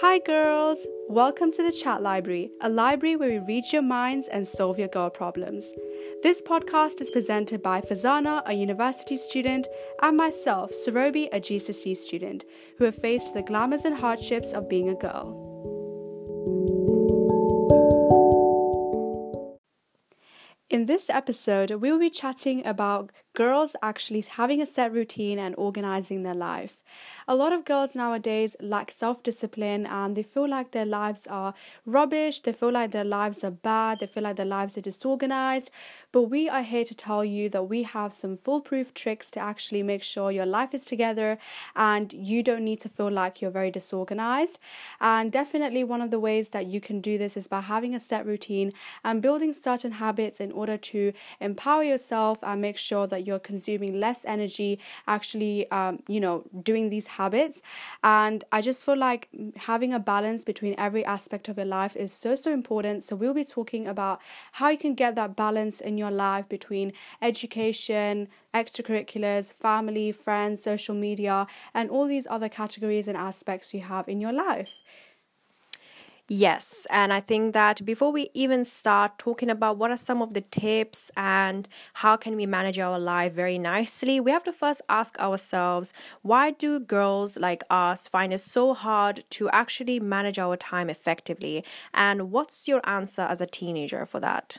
Hi, girls! Welcome to the Chat Library, a library where we read your minds and solve your girl problems. This podcast is presented by Fazana, a university student, and myself, Sarobi, a GCSE student, who have faced the glamours and hardships of being a girl. In this episode, we will be chatting about girls actually having a set routine and organizing their life. A lot of girls nowadays lack self discipline and they feel like their lives are rubbish, they feel like their lives are bad, they feel like their lives are disorganized. But we are here to tell you that we have some foolproof tricks to actually make sure your life is together and you don't need to feel like you're very disorganized. And definitely, one of the ways that you can do this is by having a set routine and building certain habits in order to empower yourself and make sure that you're consuming less energy, actually, um, you know, doing these habits. And I just feel like having a balance between every aspect of your life is so, so important. So, we'll be talking about how you can get that balance in your life between education, extracurriculars, family, friends, social media, and all these other categories and aspects you have in your life. Yes, and I think that before we even start talking about what are some of the tips and how can we manage our life very nicely, we have to first ask ourselves why do girls like us find it so hard to actually manage our time effectively? And what's your answer as a teenager for that?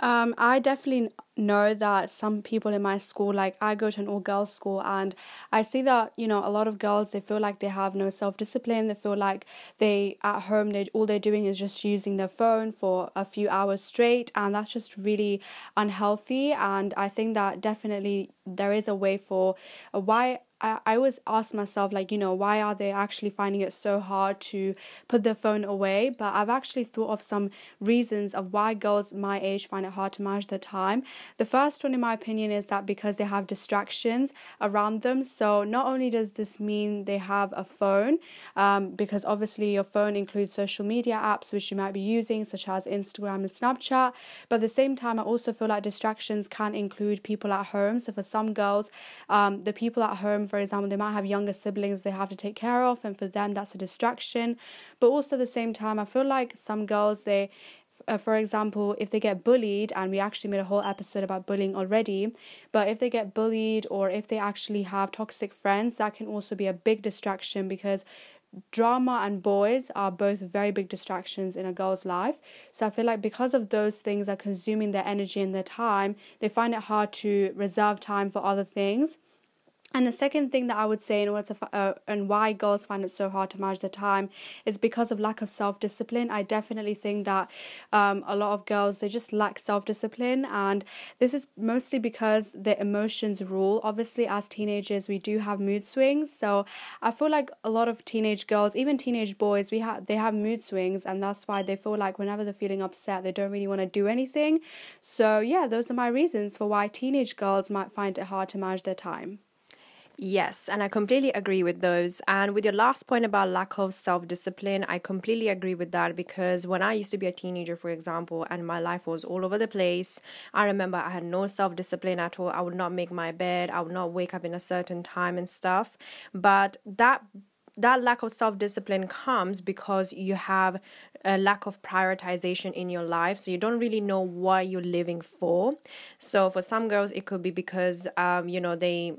Um, I definitely know that some people in my school, like I go to an all girls school, and I see that you know a lot of girls they feel like they have no self discipline. They feel like they at home they all they're doing is just using their phone for a few hours straight, and that's just really unhealthy. And I think that definitely there is a way for why I, I always ask myself like you know why are they actually finding it so hard to put their phone away? But i've actually thought of some reasons of why girls my age find it hard to manage their time. The first one in my opinion is that because they have distractions around them. So not only does this mean they have a phone um, because obviously your phone includes social media apps which you might be using such as instagram and snapchat. But at the same time i also feel like distractions can include people at home. So for some girls um, the people at home for example, they might have younger siblings they have to take care of, and for them, that's a distraction. But also, at the same time, I feel like some girls, they uh, for example, if they get bullied, and we actually made a whole episode about bullying already, but if they get bullied or if they actually have toxic friends, that can also be a big distraction because drama and boys are both very big distractions in a girl's life. So I feel like because of those things are consuming their energy and their time, they find it hard to reserve time for other things. And the second thing that I would say in order to, uh, and why girls find it so hard to manage their time is because of lack of self discipline. I definitely think that um, a lot of girls they just lack self discipline, and this is mostly because their emotions rule. Obviously, as teenagers, we do have mood swings, so I feel like a lot of teenage girls, even teenage boys, we have they have mood swings, and that's why they feel like whenever they're feeling upset, they don't really want to do anything. So yeah, those are my reasons for why teenage girls might find it hard to manage their time. Yes, and I completely agree with those. And with your last point about lack of self discipline, I completely agree with that because when I used to be a teenager, for example, and my life was all over the place, I remember I had no self discipline at all. I would not make my bed, I would not wake up in a certain time and stuff. But that that lack of self discipline comes because you have a lack of prioritization in your life. So you don't really know what you're living for. So for some girls, it could be because, um, you know, they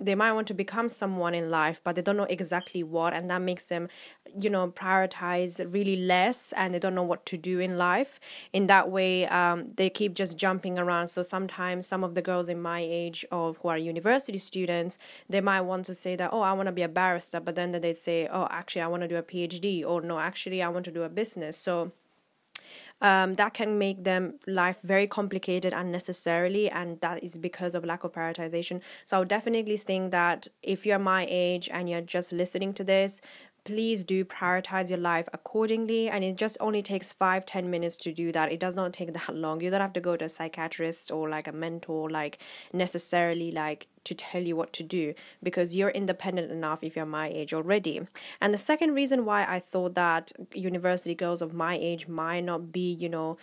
they might want to become someone in life but they don't know exactly what and that makes them you know prioritize really less and they don't know what to do in life. In that way um, they keep just jumping around. So sometimes some of the girls in my age or who are university students they might want to say that oh i want to be a barrister but then they say oh actually i want to do a phd or no actually i want to do a business. So um, that can make them life very complicated unnecessarily and that is because of lack of prioritization. So i would definitely think that if you're my age and you're just listening to this please do prioritize your life accordingly. And it just only takes five ten minutes to do that. It does not take that long. You don't have to go to a psychiatrist or like a mentor like necessarily like to tell you what to do because you're independent enough if you're my age already. And the second reason why i thought that university girls of my age might not be you know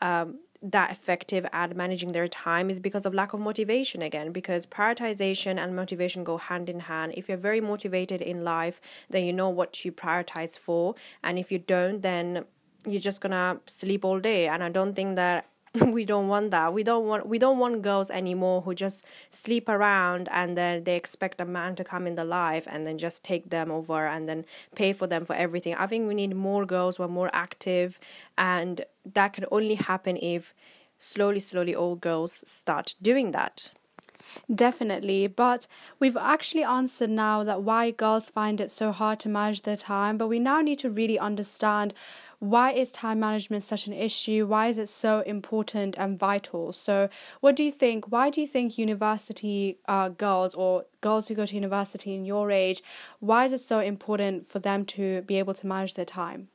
um, that effective at managing their time is because of lack of motivation again because prioritization and motivation go hand in hand. If you're very motivated in life then you know what you prioritize for. And if you don't then you're just gonna sleep all day. And i don't think that we don't want that. We don't want we don't want girls anymore who just sleep around and then they expect a man to come in the life and then just take them over and then pay for them for everything. I think we need more girls who are more active and that can only happen if slowly slowly all girls start doing that. Definitely, but we've actually answered now that why girls find it so hard to manage their time, but we now need to really understand why is time management such an issue? Why is it so important and vital? So, what do you think? Why do you think university uh, girls or girls who go to university in your age, why is it so important for them to be able to manage their time?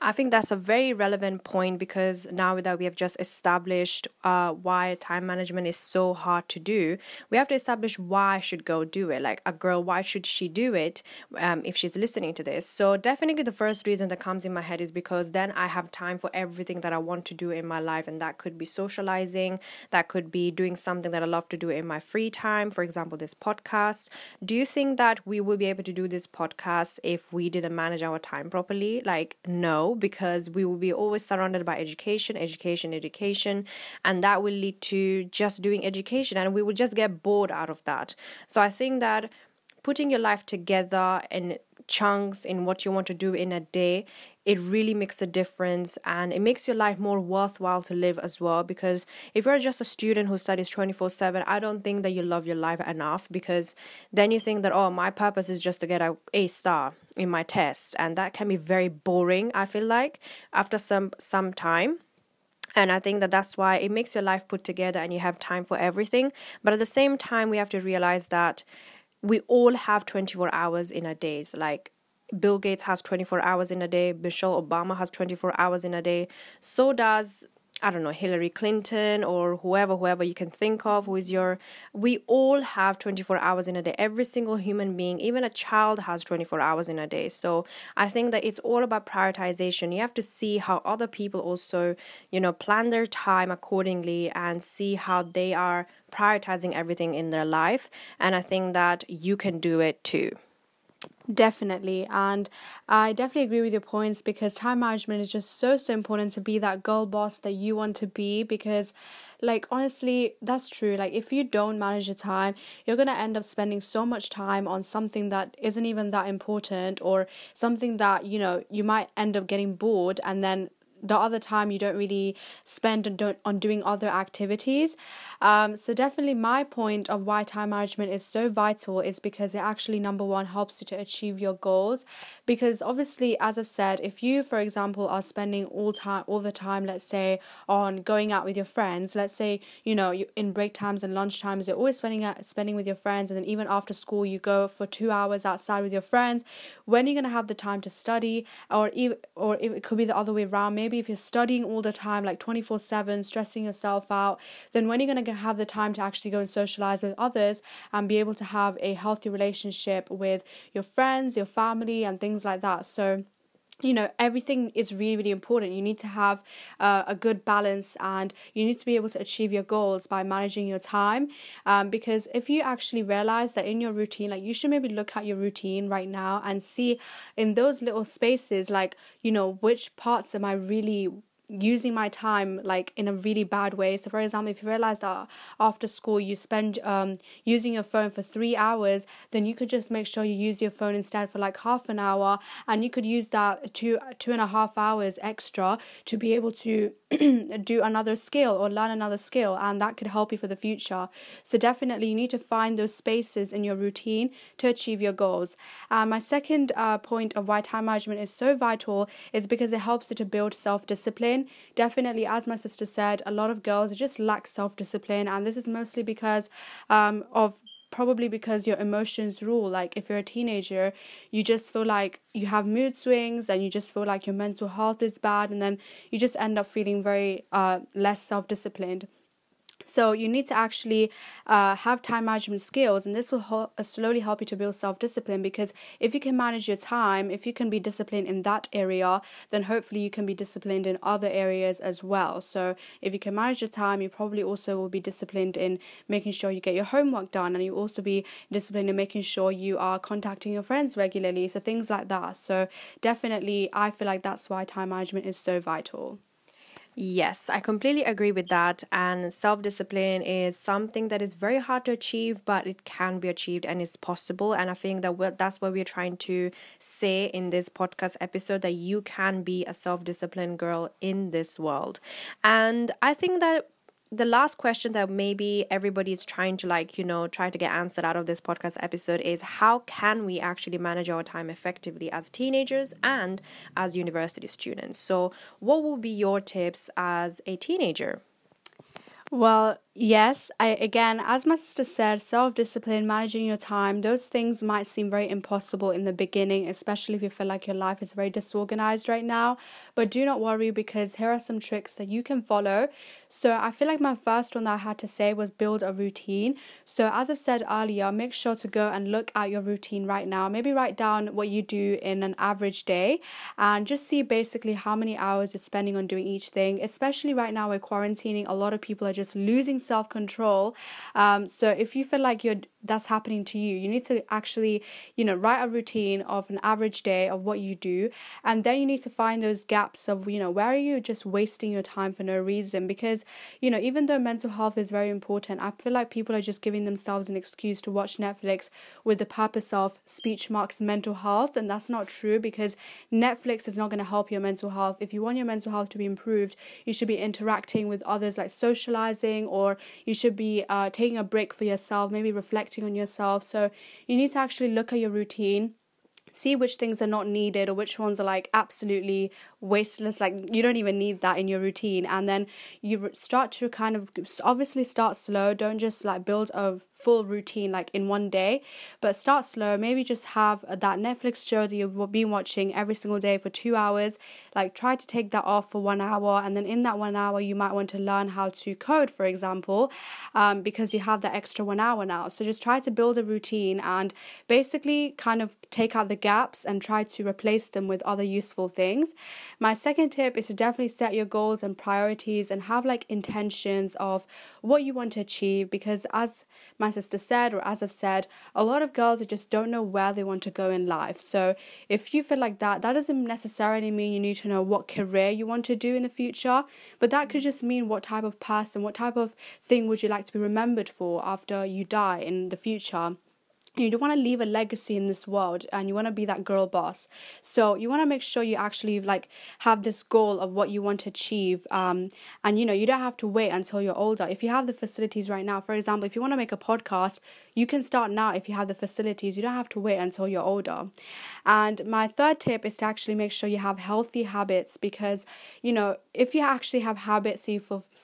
I think that's a very relevant point because now that we have just established uh, why time management is so hard to do, we have to establish why should go do it. Like a girl, why should she do it um, if she's listening to this? So, definitely the first reason that comes in my head is because then I have time for everything that I want to do in my life, and that could be socializing, that could be doing something that I love to do in my free time, for example, this podcast. Do you think that we will be able to do this podcast if we didn't manage our time properly? Like, no because we will be always surrounded by education, education, education, and that will lead to just doing education and we will just get bored out of that. So I think that putting your life together in chunks in what you want to do in a day it really makes a difference and it makes your life more worthwhile to live as well because if you're just a student who studies 24/7 I don't think that you love your life enough because then you think that oh my purpose is just to get a A star in my test and that can be very boring I feel like after some some time and I think that that's why it makes your life put together and you have time for everything. But at the same time, we have to realize that we all have 24 hours in a day. So like Bill Gates has 24 hours in a day, Michelle Obama has 24 hours in a day. So does I don't know, Hillary Clinton or whoever, whoever you can think of, who is your. We all have 24 hours in a day. Every single human being, even a child, has 24 hours in a day. So I think that it's all about prioritization. You have to see how other people also, you know, plan their time accordingly and see how they are prioritizing everything in their life. And I think that you can do it too. Definitely. And I definitely agree with your points because time management is just so, so important to be that girl boss that you want to be because like honestly that's true like if you don't manage your time you're going to end up spending so much time on something that isn't even that important or something that you know you might end up getting bored and then the other time you don't really spend on, don't, on doing other activities. Um, so definitely my point of why time management is so vital is because it actually number one helps you to achieve your goals. Because obviously, as I've said, if you, for example, are spending all time all the time, let's say on going out with your friends, let's say you know you, in break times and lunch times you're always spending spending with your friends, and then even after school you go for two hours outside with your friends. When are you gonna have the time to study, or even or it could be the other way around. Maybe maybe if you're studying all the time, like 24 7, stressing yourself out, then when are you going to have the time to actually go and socialize with others and be able to have a healthy relationship with your friends, your family, and things like that? So, you know everything is really really important. You need to have uh, a good balance and you need to be able to achieve your goals by managing your time. Um, because if you actually realize that in your routine like you should maybe look at your routine right now and see in those little spaces like you know which parts am i really using my time like in a really bad way. So for example if you realize that after school you spend um using your phone for three hours then you could just make sure you use your phone instead for like half an hour. And you could use that two two and a half hours extra to be able to do another skill or learn another skill and that could help you for the future. So definitely you need to find those spaces in your routine to achieve your goals. And my second uh, point of why time management is so vital is because it helps you to build self-discipline discipline. Definitely, as my sister said, a lot of girls just lack self discipline, and this is mostly because um, of probably because your emotions rule. Like, if you're a teenager, you just feel like you have mood swings and you just feel like your mental health is bad, and then you just end up feeling very uh, less self disciplined. So you need to actually uh, have time management skills, and this will ho- uh, slowly help you to build self discipline. Because if you can manage your time, if you can be disciplined in that area, then hopefully you can be disciplined in other areas as well. So if you can manage your time, you probably also will be disciplined in making sure you get your homework done, and you also be disciplined in making sure you are contacting your friends regularly. So things like that. So definitely, I feel like that's why time management is so vital. Yes, I completely agree with that. And self discipline is something that is very hard to achieve, but it can be achieved and it's possible. And I think that that's what we're trying to say in this podcast episode that you can be a self disciplined girl in this world. And I think that the last question that maybe everybody is trying to like you know try to get answered out of this podcast episode is how can we actually manage our time effectively as teenagers and as university students? So what will be your tips as a teenager? Well Yes, I again, as my sister said, self discipline, managing your time, those things might seem very impossible in the beginning, especially if you feel like your life is very disorganized right now. But do not worry because here are some tricks that you can follow. So, I feel like my first one that I had to say was build a routine. So, as I said earlier, make sure to go and look at your routine right now. Maybe write down what you do in an average day and just see basically how many hours you're spending on doing each thing. Especially right now, we're quarantining, a lot of people are just losing self control. Um, so if you feel like you're that's happening to you, you need to actually, you know, write a routine of an average day of what you do, and then you need to find those gaps of, you know, where are you just wasting your time for no reason? Because, you know, even though mental health is very important, I feel like people are just giving themselves an excuse to watch Netflix with the purpose of speech marks mental health, and that's not true because Netflix is not going to help your mental health. If you want your mental health to be improved, you should be interacting with others, like socializing, or you should be uh, taking a break for yourself, maybe reflecting on yourself. So you need to actually look at your routine see which things are not needed or which ones are like absolutely wasteless like you don't even need that in your routine. And then you start to kind of obviously start slow. Don't just like build a full routine like in one day but start slow. Maybe just have that netflix show that you've been watching every single day for two hours. Like try to take that off for one hour and then in that one hour you might want to learn how to code for example um, because you have that extra one hour now. So just try to build a routine and basically kind of take out the gaps and try to replace them with other useful things. My second tip is to definitely set your goals and priorities and have like intentions of what you want to achieve because as my sister said or as I've said a lot of girls just don't know where they want to go in life. So if you feel like that that doesn't necessarily mean you need to know what career you want to do in the future but that could just mean what type of person what type of thing would you like to be remembered for after you die in the future you don't want to leave a legacy in this world and you want to be that girl boss. So you want to make sure you actually like have this goal of what you want to achieve um, and you know you don't have to wait until you're older. If you have the facilities right now for example if you want to make a podcast you can start now if you have the facilities. You don't have to wait until you're older. And my third tip is to actually make sure you have healthy habits because you know if you actually have habits you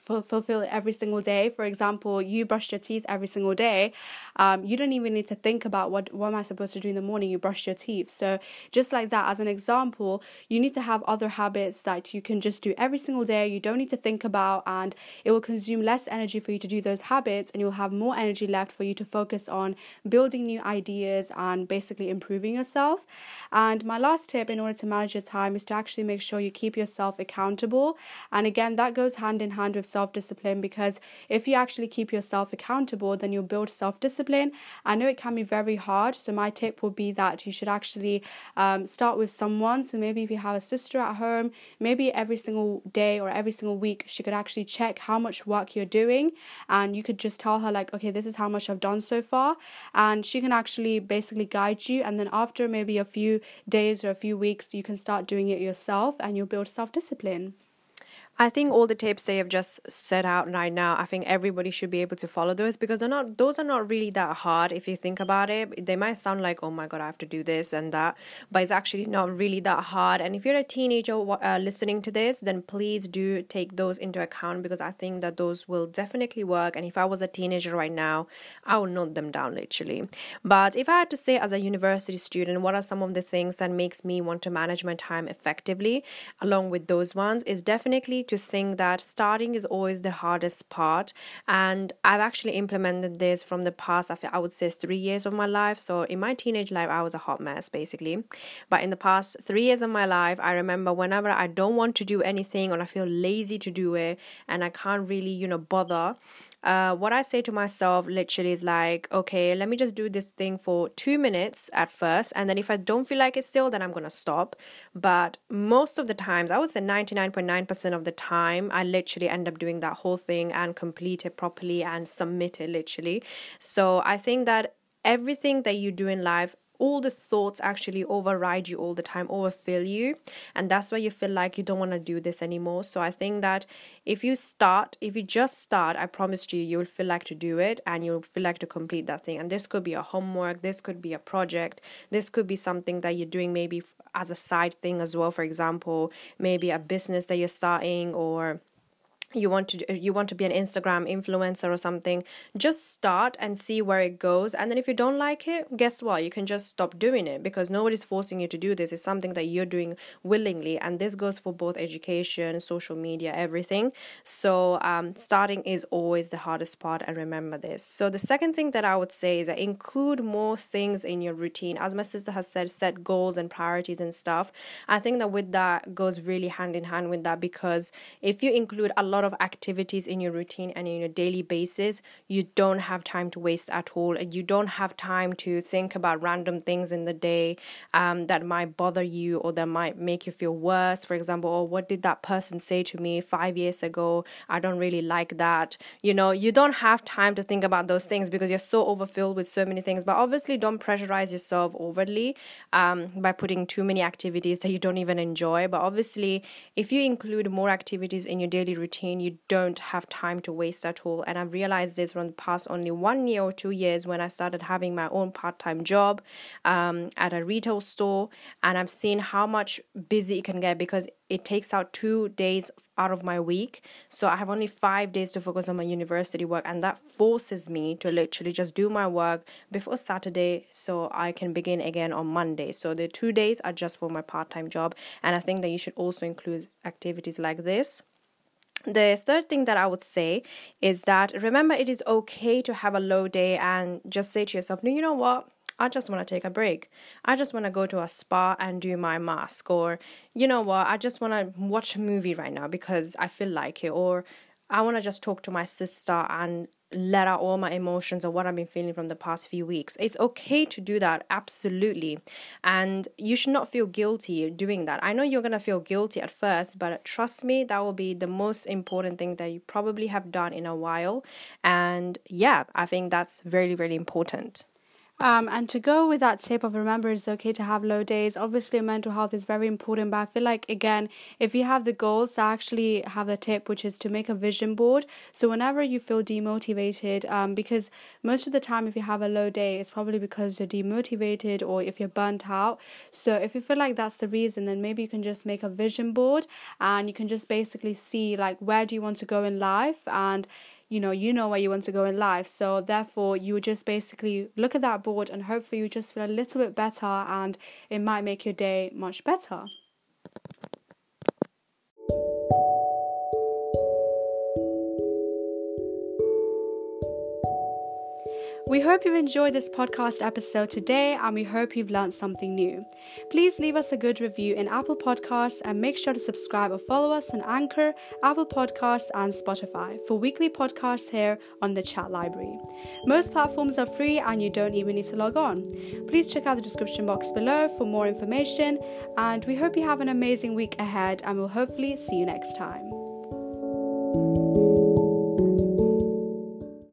fulfill every single day for example you brush your teeth every single day um, you don't even need to think about what what am I supposed to do in the morning, you brush your teeth. So just like that, as an example, you need to have other habits that you can just do every single day. You don't need to think about, and it will consume less energy for you to do those habits, and you'll have more energy left for you to focus on building new ideas and basically improving yourself. And my last tip in order to manage your time is to actually make sure you keep yourself accountable. And again, that goes hand in hand with self discipline because if you actually keep yourself accountable, then you'll build self discipline. I know it can be very hard. So my tip would be that you should actually um, start with someone. So maybe if you have a sister at home, maybe every single day or every single week she could actually check how much work you're doing, and you could just tell her like, okay, this is how much I've done so far, and she can actually basically guide you. And then after maybe a few days or a few weeks, you can start doing it yourself, and you'll build self discipline. I think all the tips they have just set out right now, I think everybody should be able to follow those because they're not those are not really that hard if you think about it. They might sound like, oh my god, I have to do this and that, but it's actually not really that hard. And if you're a teenager uh, listening to this, then please do take those into account because I think that those will definitely work. And if I was a teenager right now, I would note them down literally. But if I had to say as a university student, what are some of the things that makes me want to manage my time effectively, along with those ones, is definitely to think that starting is always the hardest part. And I've actually implemented this from the past, I would say, three years of my life. So in my teenage life, I was a hot mess, basically. But in the past three years of my life, I remember whenever I don't want to do anything or I feel lazy to do it and I can't really, you know, bother, uh, what I say to myself literally is like, okay, let me just do this thing for two minutes at first. And then if I don't feel like it still, then I'm going to stop. But most of the times, I would say 99.9% of the time, I literally end up doing that whole thing and complete it properly and submit it literally. So I think that everything that you do in life all the thoughts actually override you all the time, overfill you. And that's why you feel like you don't want to do this anymore. So I think that if you start, if you just start, I promise you, you'll feel like to do it and you'll feel like to complete that thing. And this could be a homework, this could be a project, this could be something that you're doing maybe as a side thing as well. For example, maybe a business that you're starting or you want to you want to be an Instagram influencer or something just start and see where it goes. And then if you don't like it guess what? You can just stop doing it because nobody's forcing you to do this. It's something that you're doing willingly. And this goes for both education social media everything. So um, starting is always the hardest part. And remember this. So the second thing that I would say is that include more things in your routine. As my sister has said set goals and priorities and stuff. I think that with that goes really hand in hand with that because if you include a lot lot of activities in your routine and in your daily basis, you don't have time to waste at all. You don't have time to think about random things in the day um, that might bother you or that might make you feel worse. For example, oh, what did that person say to me five years ago? I don't really like that. You know, you don't have time to think about those things because you're so overfilled with so many things. But obviously, don't pressurize yourself overly um, by putting too many activities that you don't even enjoy. But obviously, if you include more activities in your daily routine, you don't have time to waste at all. And I've realized this from the past only one year or two years when I started having my own part time job um, at a retail store. And I've seen how much busy it can get because it takes out two days out of my week. So I have only five days to focus on my university work. And that forces me to literally just do my work before Saturday so I can begin again on Monday. So the two days are just for my part time job. And I think that you should also include activities like this the third thing that I would say is that remember it is okay to have a low day and just say to yourself, no, you know what? I just want to take a break. I just want to go to a spa and do my mask. Or, you know what? I just want to watch a movie right now because I feel like it. Or, I want to just talk to my sister and let out all my emotions or what I've been feeling from the past few weeks. It's okay to do that, absolutely. And you should not feel guilty doing that. I know you're going to feel guilty at first, but trust me, that will be the most important thing that you probably have done in a while. And yeah, I think that's really, really important. Um, and to go with that tip of remember it's okay to have low days. Obviously, mental health is very important, but I feel like again, if you have the goals, I actually have the tip which is to make a vision board. So whenever you feel demotivated, um, because most of the time, if you have a low day, it's probably because you're demotivated or if you're burnt out. So if you feel like that's the reason, then maybe you can just make a vision board and you can just basically see like where do you want to go in life and you know you know where you want to go in life. So therefore you just basically look at that board and hopefully you just feel a little bit better and it might make your day much better We hope you've enjoyed this podcast episode today and we hope you've learned something new. Please leave us a good review in Apple Podcasts and make sure to subscribe or follow us on Anchor, Apple Podcasts, and Spotify for weekly podcasts here on the Chat Library. Most platforms are free and you don't even need to log on. Please check out the description box below for more information and we hope you have an amazing week ahead and we'll hopefully see you next time.